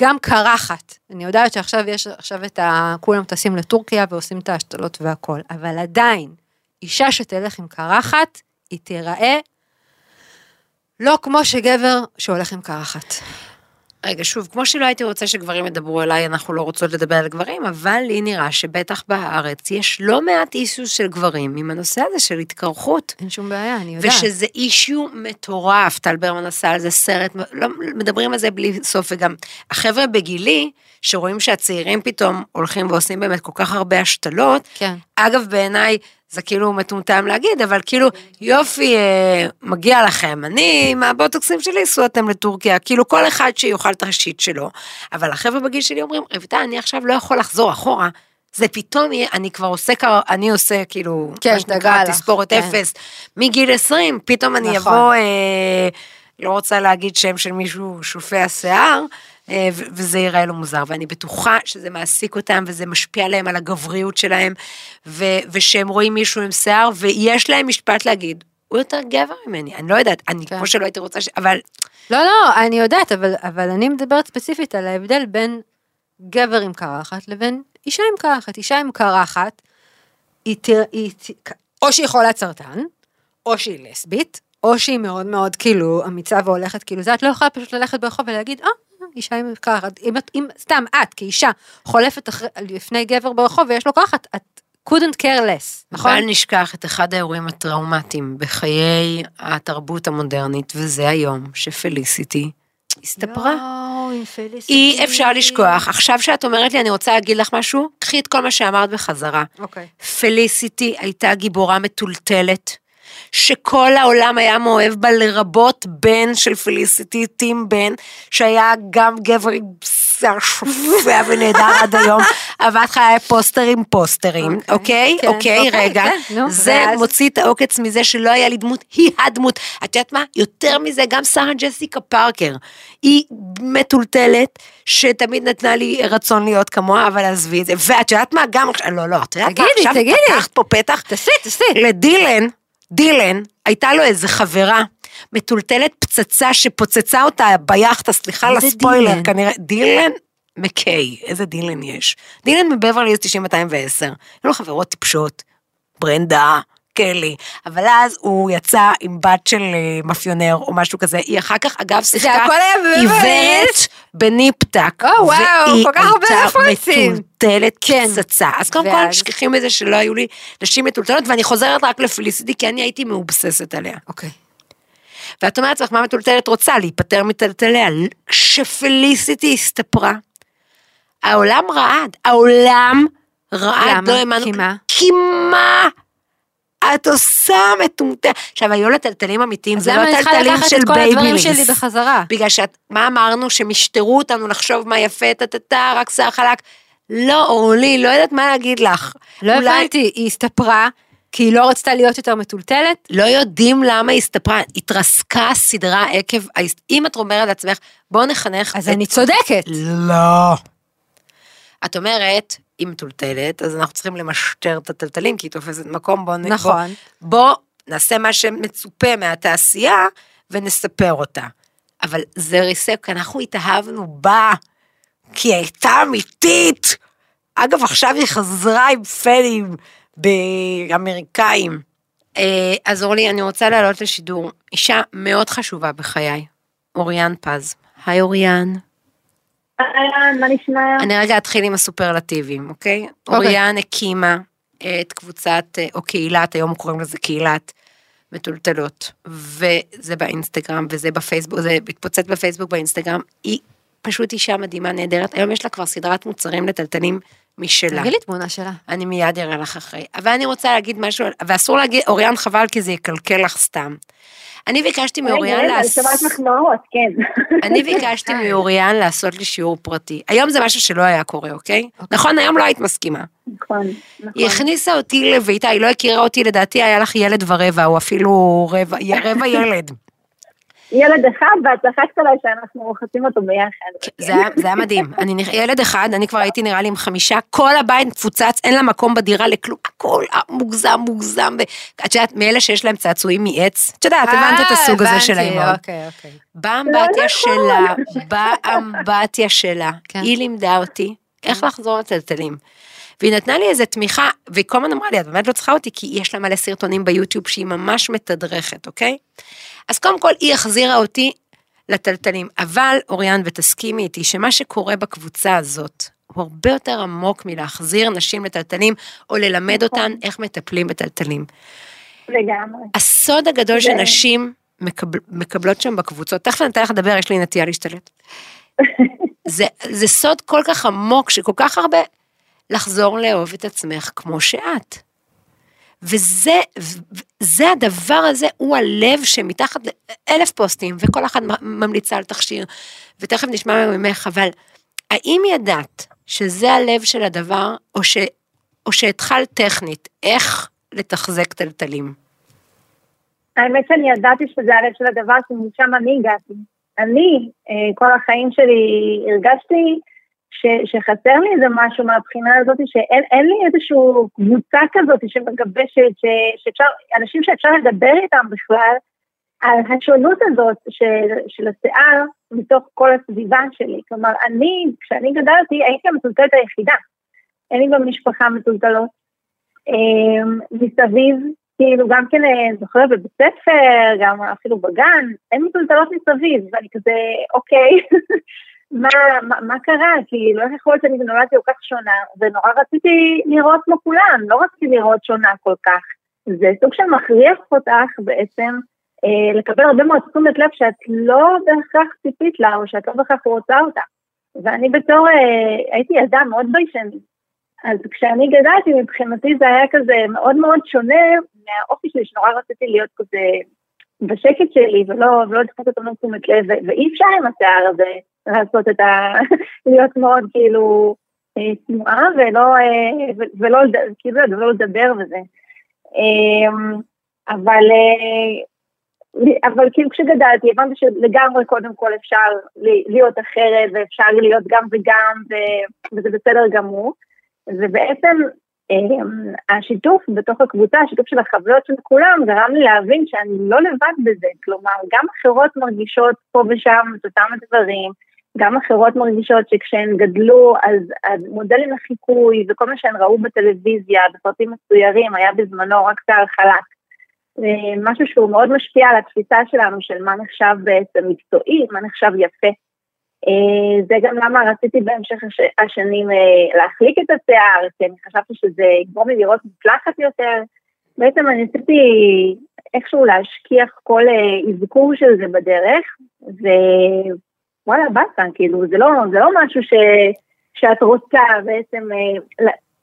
גם קרחת, אני יודעת שעכשיו יש עכשיו את ה... כולם טסים לטורקיה ועושים את ההשתלות והכל, אבל עדיין, אישה שתלך עם קרחת, היא תיראה לא כמו שגבר שהולך עם קרחת. רגע, שוב, כמו שלא הייתי רוצה שגברים ידברו אליי, אנחנו לא רוצות לדבר על גברים, אבל לי נראה שבטח בארץ יש לא מעט איסוס של גברים עם הנושא הזה של התקרחות. אין שום בעיה, אני יודעת. ושזה אישיו מטורף, טל ברמן עשה על זה סרט, לא, מדברים על זה בלי סוף, וגם החבר'ה בגילי, שרואים שהצעירים פתאום הולכים ועושים באמת כל כך הרבה השתלות, כן. אגב בעיניי זה כאילו מטומטם להגיד, אבל כאילו יופי, אה, מגיע לכם, אני עם הבוטוקסים שלי סעו אתם לטורקיה, כאילו כל אחד שיאכל את השיט שלו, אבל החבר'ה בגיל שלי אומרים, רויטל, אני עכשיו לא יכול לחזור אחורה. זה פתאום יהיה, אני כבר עושה, אני עושה כאילו, כן, מה שנקרא, תספורת כן. אפס, מגיל 20, פתאום אני נכון. אבוא, אה, לא רוצה להגיד שם של מישהו שופע השיער, אה, וזה ייראה לו מוזר, ואני בטוחה שזה מעסיק אותם, וזה משפיע עליהם על הגבריות שלהם, ו- ושהם רואים מישהו עם שיער, ויש להם משפט להגיד, הוא יותר גבר ממני, אני לא יודעת, אני כן. כמו שלא הייתי רוצה, ש... אבל לא, לא, אני יודעת, אבל, אבל אני מדברת ספציפית על ההבדל בין גבר עם קרחת לבין אישה עם קרחת. אישה עם קרחת, היא, היא, או שהיא חולת סרטן, או שהיא לסבית, או שהיא מאוד מאוד כאילו אמיצה והולכת כאילו זה, את לא יכולה פשוט ללכת ברחוב ולהגיד, אה, אישה עם קרחת. אם, אם סתם את כאישה חולפת אחרי, לפני גבר ברחוב ויש לו קרחת, את couldn't care less, נכון? בל נשכח את אחד האירועים הטראומטיים בחיי התרבות המודרנית, וזה היום שפליסיטי הסתפרה. יואו. אי אפשר לשכוח. עכשיו שאת אומרת לי, אני רוצה להגיד לך משהו, קחי את כל מה שאמרת בחזרה. אוקיי. פליסיטי הייתה גיבורה מטולטלת, שכל העולם היה מאוהב בה לרבות בן של פליסיטי, טים בן, שהיה גם גבר עם שיער שופע ונהדר עד היום, עבד חיי פוסטר עם פוסטרים, אוקיי? כן, אוקיי, אוקיי, רגע. כן, זה? מוציא את העוקץ מזה שלא היה לי דמות, היא הדמות. את יודעת מה? יותר מזה, גם שרה ג'סיקה פארקר. היא מטולטלת, שתמיד נתנה לי רצון להיות כמוה, אבל עזבי את זה. ואת יודעת מה? גם, לא, לא, את יודעת מה? עכשיו. פתחת פה פתח. תעשי, תעשי. לדילן, דילן, הייתה לו איזה חברה. מטולטלת פצצה שפוצצה אותה ביאכטה, סליחה על הספוילר, דילן? כנראה, דילן מקיי, איזה דילן יש? דילן מבברלי הילס 9210, היו לו חברות טיפשות, ברנדה, קלי, אבל אז הוא יצא עם בת של אה, מאפיונר או משהו כזה, היא אחר כך אגב שיחקה עיוורת בניפטק, או, וואו, כל כך הרבה רפרנסים. מטולטלת כן. פצצה. אז קודם כל? שכחים מזה שלא היו לי נשים מטולטלות, ואני חוזרת רק לפליסיטי, כי אני הייתי מאובססת עליה. אוקיי. ואת אומרת לעצמך, מה מטולטלת רוצה? להיפטר מטלטליה. כשפליסיטי הסתפרה, העולם רעד, העולם רעד, למה? לא האמנו. כי מה? כי מה? את עושה מטומטם. עכשיו, היו לה טלטלים אמיתיים, אז זה למה לא אני צריכה טלטלים לקחת של את כל הדברים בייביליס. שלי בחזרה? בגלל שאת, מה אמרנו? שהם ישתרו אותנו לחשוב מה יפה, טה-טה-טה, רק שיער חלק. לא, אורלי, לא יודעת מה להגיד לך. לא אולי- הבנתי, היא הסתפרה, כי היא לא רצתה להיות יותר מטולטלת? לא יודעים למה היא הסתפרה, התרסקה הסדרה עקב, אם את אומרת לעצמך, בואו נחנך. אז את- אני צודקת. לא. את אומרת, היא מטולטלת, אז אנחנו צריכים למשטר את הטלטלים, כי היא תופסת מקום, בואו נכון. בוא, בוא נעשה מה שמצופה מהתעשייה, ונספר אותה. אבל זה ריסק, כי אנחנו התאהבנו בה, כי היא הייתה אמיתית. אגב, עכשיו היא חזרה עם פנים באמריקאים. אה, אז אורלי, אני רוצה לעלות לשידור אישה מאוד חשובה בחיי, אוריאן פז. היי אוריאן. אהלן, מה נשמע? אני רגע אתחיל עם הסופרלטיבים, אוקיי? אוריאן הקימה את קבוצת, אה, או קהילת, היום קוראים לזה קהילת מטולטלות, וזה באינסטגרם, וזה בפייסבוק, זה מתפוצץ בפייסבוק, באינסטגרם, היא פשוט אישה מדהימה, נהדרת, היום יש לה כבר סדרת מוצרים לטלטלים משלה. תגיד לי תמונה שלה. אני מיד אראה לך אחרי. אבל אני רוצה להגיד משהו, ואסור להגיד, אוריאן חבל כי זה יקלקל לך סתם. אני ביקשתי מאוריאן אני לעשות... מחמאות, כן. אני ביקשתי מאוריאן לעשות לי שיעור פרטי. היום זה משהו שלא היה קורה, אוקיי? נכון, היום לא היית מסכימה. נכון, נכון. היא הכניסה אותי לביתה, היא לא הכירה אותי, לדעתי היה לך ילד ורבע, או אפילו רבע ילד. ילד אחד, ואת צחקת עליי שאנחנו רוחצים אותו ביחד. זה היה, זה היה מדהים. אני, ילד אחד, אני כבר הייתי נראה לי עם חמישה, כל הבית מפוצץ, אין לה מקום בדירה לכלום, הכל מוגזם, מוגזם. את יודעת, מאלה שיש להם צעצועים מעץ, את יודעת, הבנת את הסוג הזה של האימהות. אוקיי, אוקיי. באמבטיה לא שלה, באמבטיה שלה, כן. היא לימדה אותי איך לחזור לטלטלים. והיא נתנה לי איזה תמיכה, והיא כל הזמן אמרה לי, את באמת לא צריכה אותי, כי יש לה מלא סרטונים ביוטיוב שהיא ממש מתדרכת, אוקיי? אז קודם כל, היא החזירה אותי לטלטלים. אבל, אוריאן, ותסכימי איתי, שמה שקורה בקבוצה הזאת, הוא הרבה יותר עמוק מלהחזיר נשים לטלטלים, או ללמד אותן איך מטפלים בטלטלים. לגמרי. הסוד הגדול שנשים מקבל, מקבלות שם בקבוצות, תכף אני אתן לך לדבר, יש לי נטייה להשתלט. זה, זה סוד כל כך עמוק, שכל כך הרבה, לחזור לאהוב את עצמך כמו שאת. וזה, זה הדבר הזה, הוא הלב שמתחת לאלף פוסטים, וכל אחת ממליצה על תכשיר, ותכף נשמע ממך, אבל האם ידעת שזה הלב של הדבר, או, ש, או שהתחלת טכנית, איך לתחזק טלטלים? האמת שאני ידעתי שזה הלב של הדבר, שמשם אני הגעתי. אני, אה, כל החיים שלי, הרגשתי ש, שחסר לי איזה משהו מהבחינה הזאת, שאין אין לי איזושהי קבוצה כזאת שמגבשת, שאפשר, אנשים שאפשר לדבר איתם בכלל, על השונות הזאת של, של השיער מתוך כל הסביבה שלי. כלומר, אני, כשאני גדלתי, הייתי המטולטלת היחידה. אין לי במשפחה מטולטלות. אה, מסביב, כאילו גם כן אה, זוכרת בבית ספר, גם אפילו בגן, אין מטולטלות מסביב, ואני כזה, אוקיי, מה, מה, קרה? כאילו, איך יכול להיות שאני נולדתי כל כך שונה, ונורא רציתי לראות כמו כולם, לא רציתי לראות שונה כל כך. זה סוג של מכריח אותך בעצם אה, לקבל הרבה מאוד תשומת לב שאת לא בהכרח ציפית לה, או שאת לא בהכרח רוצה אותה. ואני בתור, אה, הייתי ילדה מאוד ביישנית. אז כשאני גדלתי, מבחינתי זה היה כזה מאוד מאוד שונה מהאופי שלי, שנורא רציתי להיות כזה בשקט שלי, ולא, ולא לדחות אותו תשומת לב, ואי אפשר עם השיער הזה לעשות את ה... להיות מאוד כאילו אה, צנועה, ולא, אה, ולא, כאילו, ולא לדבר וזה. אה, אבל, אה, אבל כאילו כשגדלתי, הבנתי שלגמרי קודם כל אפשר להיות אחרת, ואפשר להיות גם וגם, וזה בסדר גמור. ובעצם השיתוף בתוך הקבוצה, השיתוף של החוויות של כולם, גרם לי להבין שאני לא לבד בזה. כלומר, גם אחרות מרגישות פה ושם את אותם הדברים, גם אחרות מרגישות שכשהן גדלו, אז, אז מודלים לחיקוי וכל מה שהן ראו בטלוויזיה, בסרטים מצוירים, היה בזמנו רק שיער חלק. אה, משהו שהוא מאוד משפיע על התפיסה שלנו של מה נחשב בעצם מקצועי, מה נחשב יפה. אה, זה גם למה רציתי בהמשך הש- השנים אה, להחליק את השיער, כי אני חשבתי שזה יגרום לי לראות מוצלחת יותר. בעצם אני ניסיתי איכשהו להשכיח כל אה, אזכור של זה בדרך, ווואלה, באסה, כאילו, זה לא, זה לא משהו ש, שאת רוצה בעצם,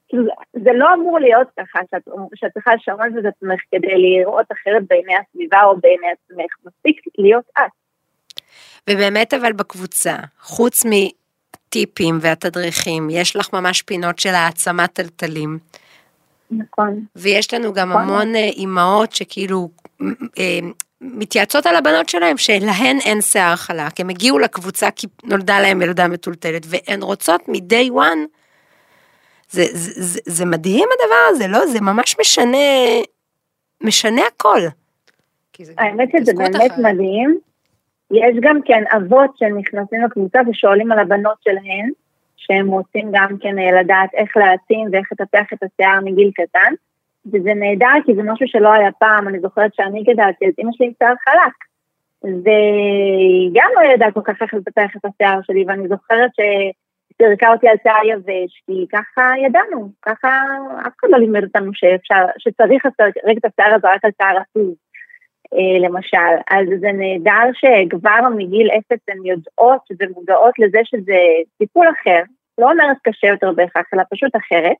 כאילו, זה לא אמור להיות ככה, שאת, שאת צריכה לשמש את עצמך כדי לראות אחרת בעיני הסביבה או בעיני עצמך, מספיק להיות את. ובאמת אבל בקבוצה, חוץ מטיפים והתדריכים, יש לך ממש פינות של העצמת טלטלים, נכון. ויש לנו גם נכון. המון אה, אימהות שכאילו אה, מתייעצות על הבנות שלהם, שלהן אין שיער חלק, הם הגיעו לקבוצה כי נולדה להם ילדה מטולטלת, והן רוצות מ-day one, זה, זה, זה, זה מדהים הדבר הזה, לא? זה ממש משנה, משנה הכל. האמת שזה באמת אחרת. מדהים. יש גם כן אבות שנכנסים לקבוצה ושואלים על הבנות שלהן, שהם רוצים גם כן אה, לדעת איך להעצים ואיך לטפח את השיער מגיל קטן. וזה נהדר כי זה משהו שלא היה פעם, אני זוכרת שאני גדלתי, אז אמא שלי עם שיער חלק. והיא גם לא ידעה כל כך איך לטפח את השיער שלי, ואני זוכרת שפירקה אותי על שיער יבש, כי ככה ידענו, ככה אף אחד לא לימד אותנו שאפשר, שצריך לסרק את השיער הזה רק על שיער עצוב. אה, למשל, אז זה נהדר שכבר מגיל אפס הן יודעות ומודעות לזה שזה טיפול אחר, לא אומרת קשה יותר בהכרח, אלא פשוט אחרת.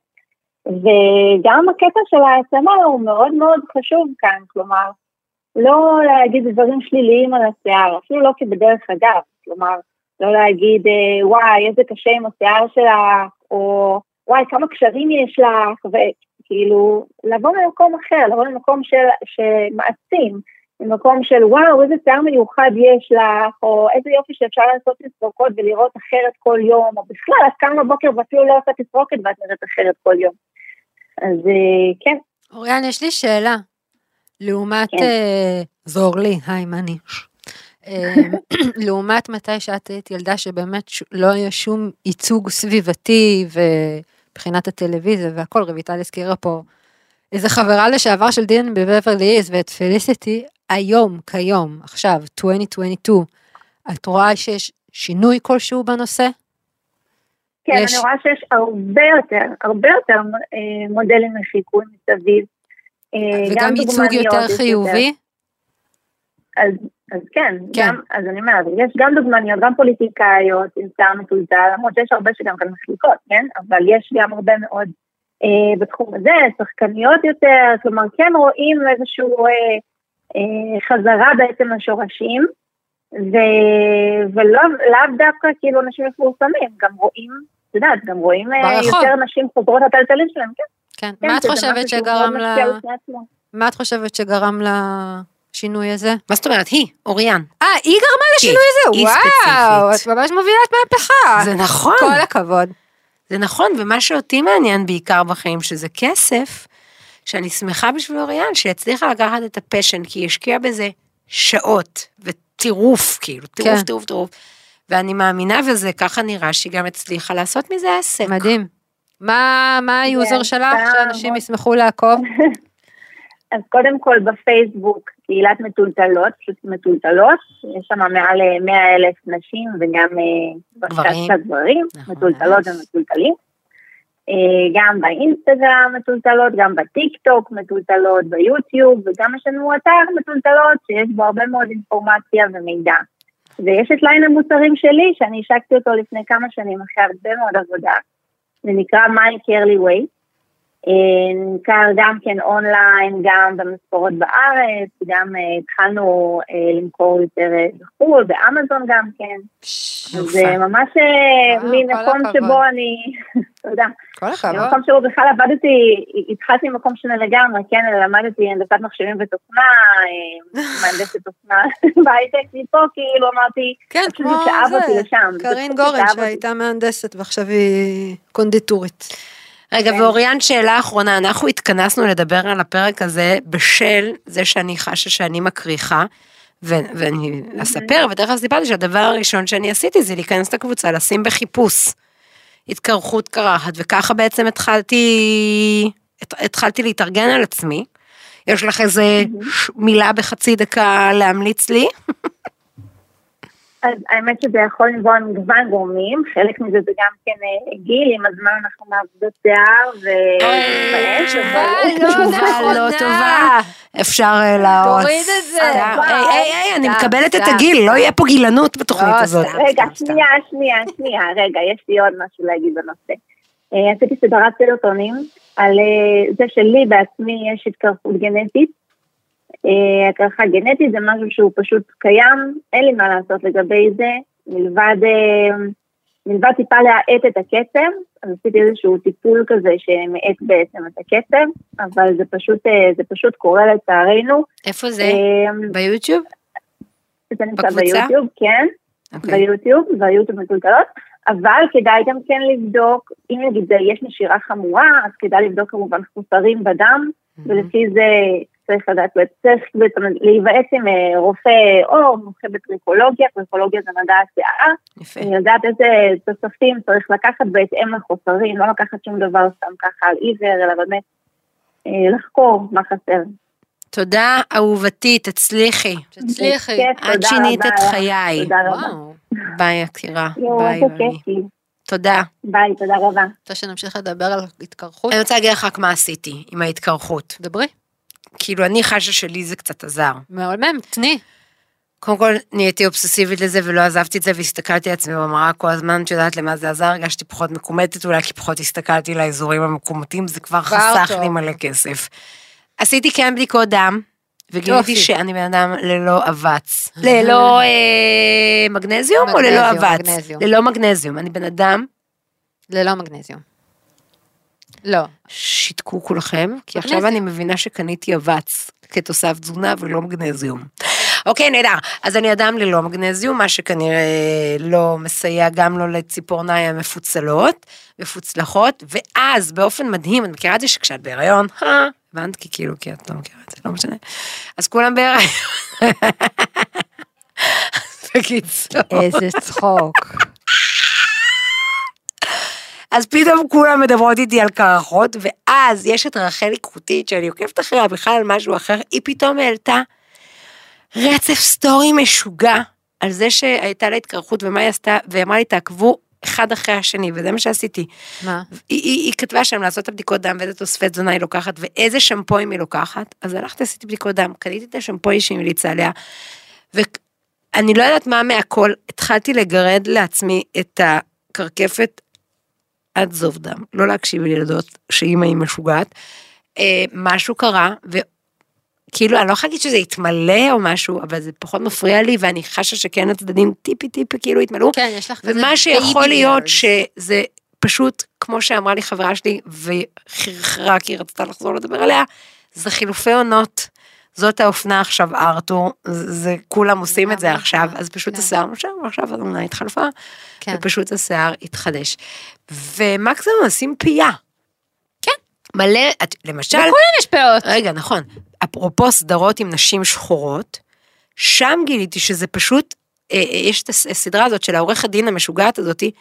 וגם הקטע של העצמה הוא מאוד מאוד חשוב כאן, כלומר, לא להגיד דברים שליליים על השיער, אפילו לא כבדרך אגב, כלומר, לא להגיד, אה, וואי, איזה קשה עם השיער שלך, או וואי, כמה קשרים יש לך, וכאילו, לבוא ממקום אחר, לבוא ממקום של, שמעצים. ממקום של וואו, איזה שיער מיוחד יש לך, או איזה יופי שאפשר לעשות תסרוקות ולראות אחרת כל יום, או בכלל, את קמה בבוקר ואפילו לא עושה תסרוקת ואת נראית אחרת כל יום. אז אה, כן, אוריאן, יש לי שאלה. לעומת כן. אה, זור לי, היי, מה אני? אה, לעומת מתי שאת היית ילדה שבאמת לא היה שום ייצוג סביבתי ובחינת הטלוויזיה והכל, רויטל הזכירה פה איזה חברה לשעבר של דין בבברלי היז ואת פליסיטי, היום, כיום, עכשיו, 2022, את רואה שיש שינוי כלשהו בנושא? כן, יש. אני רואה שיש הרבה יותר, הרבה יותר אה, מודלים לחיקוי מסביב. אה, וגם ייצוג יותר חיובי? אז, אז כן, כן. גם, אז אני אומרת, יש גם דוגמניות, גם פוליטיקאיות עם שיער מטולטל, למרות שיש הרבה שגם כאן מחליקות, כן? אבל יש גם הרבה מאוד אה, בתחום הזה, שחקניות יותר, כלומר כן רואים איזשהו אה, חזרה בעצם לשורשים, ו, ולאו לאו דווקא כאילו אנשים מפורסמים, גם רואים, את יודעת, גם רואים אה, ברחוב. יותר נשים חוזרות לטלטלים שלהם, כן? כן. כן, מה את חושבת שגרם ל... מה את חושבת שגרם לשינוי הזה? מה זאת אומרת? היא, אוריאן. אה, היא גרמה לשינוי הזה? היא וואו, את ספציפית. ממש מובילת מהפכה. זה נכון. כל הכבוד. זה נכון, ומה שאותי מעניין בעיקר בחיים, שזה כסף, שאני שמחה בשביל אוריאן, שהצליחה לקחת את הפשן, כי היא השקיעה בזה שעות, וטירוף, כאילו, טירוף, כן. טירוף, טירוף. ואני מאמינה, וזה ככה נראה, שהיא גם הצליחה לעשות מזה עסק. מדהים. מה מה ה user כן, שלך, סתם, שאנשים מאוד. ישמחו לעקוב? אז קודם כל בפייסבוק, קהילת מתולתלות, פשוט מתולתלות, יש שם מעל 100 אלף נשים וגם אה, גברים. נכון, מתולתלות. ומתולתלים. אה, גם באינסטגרם מתולתלות, גם בטיק טוק מתולתלות, ביוטיוב, וגם יש לנו אתר מתולתלות שיש בו הרבה מאוד אינפורמציה ומידע. ויש את ליין המוצרים שלי, שאני השקתי אותו לפני כמה שנים אחרי הרבה מאוד עבודה. זה נקרא My Curly Way. אה, נמכר גם כן אונליין, גם במספרות בארץ, גם אה, התחלנו אה, למכור יותר בחו"ל, באמזון גם כן. זה. ממש כל הכבוד. שבו אני, תודה, כל הכבוד. ממקום שבו בכלל עבדתי, התחלתי ממקום שונה לגמרי, כן, למדתי הנדסת מחשבים ותוכנה, מהנדסת תוכנה בהייטק, מפה כאילו אמרתי, כן, כמו זה, קרין גורן. שהייתה מהנדסת ועכשיו היא קונדיטורית. רגע, כן. ואוריאן, שאלה אחרונה, אנחנו התכנסנו לדבר על הפרק הזה בשל זה שאני חשה שאני מקריחה, ו- ואני אספר, ותכף סיפרתי שהדבר הראשון שאני עשיתי זה להיכנס לקבוצה, לשים בחיפוש התקרחות קרחת, וככה בעצם התחלתי, הת- התחלתי להתארגן על עצמי. יש לך איזה מילה בחצי דקה להמליץ לי? אז האמת שזה יכול לנבוע מגוון גורמים, חלק מזה זה גם כן אה, גיל, עם הזמן אנחנו מאבדות שיער ו... אה, תשובה לא תשובה נכונה. לא טובה. אפשר אה, להרוס. תוריד את זה. היי, היי, היי, אני מקבלת את. הגיל, לא יהיה פה גילנות בתוכנית לא, הזאת. רגע, שנייה, שנייה, שנייה, רגע, יש לי עוד משהו להגיד בנושא. אה, עשיתי סדרת סרטונים על אה, זה שלי בעצמי יש התקרחות גנטית. אה, הקרחה גנטית זה משהו שהוא פשוט קיים, אין לי מה לעשות לגבי זה, מלבד, אה, מלבד טיפה להאט את הקצב, אז עשיתי איזשהו טיפול כזה שמאט בעצם את הקצב, אבל זה פשוט, אה, זה פשוט קורה לצערנו. איפה זה? אה, ביוטיוב? זה נמצא בקבוצה? ביוטיוב, כן. אוקיי. ביוטיוב, והיוטיוב מטולטלות, אבל כדאי גם כן לבדוק, אם נגיד יש נשירה חמורה, אז כדאי לבדוק כמובן חוסרים בדם, ולפי זה צריך לדעת, צריך בעצם להיוועץ עם אה, רופא או מומחה בטריקולוגיה, טריקולוגיה זה מדע השיער, יפה. לדעת איזה תוספים צריך לקחת בהתאם לחוסרים, לא לקחת שום דבר סתם ככה על עיוור, אלא באמת אה, לחקור מה חסר. תודה, אהובתי, תצליחי. תצליחי. את תודה שינית רבה את. חיי. תודה רבה. ביי, יקירה. ביי, לי. תודה. ביי, תודה רבה. רוצה שנמשיך לדבר על התקרחות? אני רוצה להגיד לך רק מה עשיתי עם ההתקרחות. דברי. כאילו, אני חשה שלי זה קצת עזר. מהמם, תני. קודם כל, נהייתי אובססיבית לזה ולא עזבתי את זה והסתכלתי על עצמי במראה כל הזמן, את יודעת למה זה עזר, הרגשתי פחות מקומטת אולי, כי פחות הסתכלתי לאזורים המקומטים, זה כבר חסך. לי מלא כסף. עשיתי כן בדיקות דם, וגיליתי. שאני בן אדם ללא אבץ. ללא אה, מגנזיום או ללא אבץ? ללא מגנזיום. אני בן אדם ללא מגנזיום. לא. שיתקו כולכם, כי עכשיו. אני מבינה שקניתי אבץ כתוסף תזונה ולא מגנזיום. אוקיי, נהדר. אז אני אדם ללא מגנזיום, מה שכנראה לא מסייע גם לא לציפורניי המפוצלות, מפוצלחות, ואז באופן מדהים, את מכירה את זה שכשאת בהיריון, הבנת? כי כאילו, כי את לא מכירה את זה, לא משנה. אז כולם בהיריון. בקיצור. איזה צחוק. אז פתאום כולם מדברות איתי על קרחות, ואז יש את רחלי קרוטית, שאני עוקבת אחריה בכלל על משהו אחר, היא פתאום העלתה רצף סטורי משוגע על זה שהייתה לה התקרחות ומה היא עשתה, והיא אמרה לי, תעקבו אחד אחרי השני, וזה מה שעשיתי. מה? היא, היא, היא כתבה שם לעשות את הבדיקות דם ואיזה תוספי תזונה היא לוקחת ואיזה שמפוים היא לוקחת, אז הלכתי עשיתי בדיקות דם, קניתי את השמפוי שהיא המליצה עליה, ואני לא יודעת מה מהכל, התחלתי לגרד לעצמי את הקרקפת עד זוב דם, לא להקשיב לילדות שאימא היא משוגעת, אה, משהו קרה, וכאילו אני לא יכולה להגיד שזה התמלא או משהו, אבל זה פחות מפריע לי ואני חשה שכן הצדדים טיפי טיפי כאילו התמלאו, כן, יש לך כזה ומה שיכול להיות. שזה פשוט, כמו שאמרה לי חברה שלי, וחרחרה כי היא רצתה לחזור לדבר עליה, זה חילופי עונות. זאת האופנה עכשיו ארתור, זה, כולם עושים את זה. עכשיו, אז פשוט כן. השיער נושב, ועכשיו העונה התחלפה, כן. ופשוט השיער התחדש. ומקסימום עושים פייה. כן. מלא, למשל, לכולם יש פאות. רגע, נכון. אפרופו סדרות עם נשים שחורות, שם גיליתי שזה פשוט, אה, אה, יש את הס- הסדרה הזאת של העורכת דין המשוגעת הזאתי,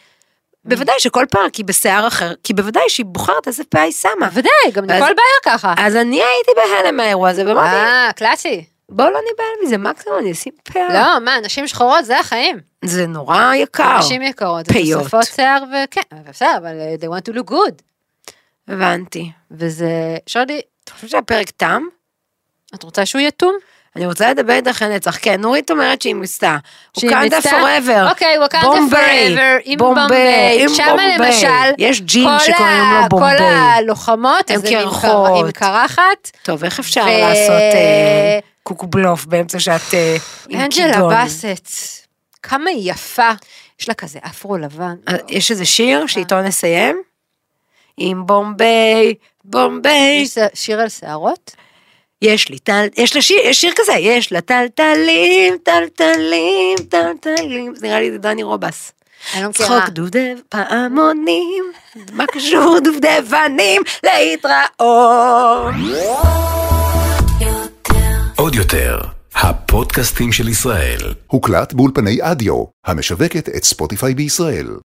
בוודאי שכל פרק היא בשיער אחר, כי בוודאי שהיא בוחרת איזה פאה היא שמה. בוודאי, גם ניקול בעיה ככה. אז אני הייתי בהלם מהאירוע הזה, ואמרתי, אה, קלאסי. בואו לא ניבהל מזה, מקסימום אני אשים פאה. לא, מה, נשים שחורות זה החיים. זה נורא יקר. נשים יקרות, פיות. תוספות שיער וכן, בסדר, אבל אה, they want to look good. הבנתי. וזה, שרדי, אתה חושב שהפרק תם? את רוצה שהוא יתום? אני רוצה לדבר איתך לנצח. כן, נורית אומרת שהיא מיסתה. שהיא ווקנדה מיסתה? פוראבר. אוקיי, ווקנדה forever, עם בומביי, בומביי. למשל, יש ג'ין שקוראים לו בומביי. כל הלוחמות, עם קרחות. קר- עם קרחת. טוב, איך אפשר לעשות אה, קוקובלוף באמצע שאת אה, עם אנג'לה כידון? באסט, כמה היא יפה. יש לה כזה אפרו לבן. אה, יש איזה שיר שאיתו נסיים? עם בומביי, בומביי. יש שיר על שערות? יש לי טל, יש לה שיר, יש שיר כזה, יש לה טלטלים, טלטלים, טלטלים. זה נראה לי זה דני רובס. אני לא מכירה. צחוק דובדב פעמונים, מה קשור דובדבנים להתראות. עוד יותר, הפודקאסטים של ישראל. הוקלט באולפני אדיו, המשווקת את ספוטיפיי בישראל.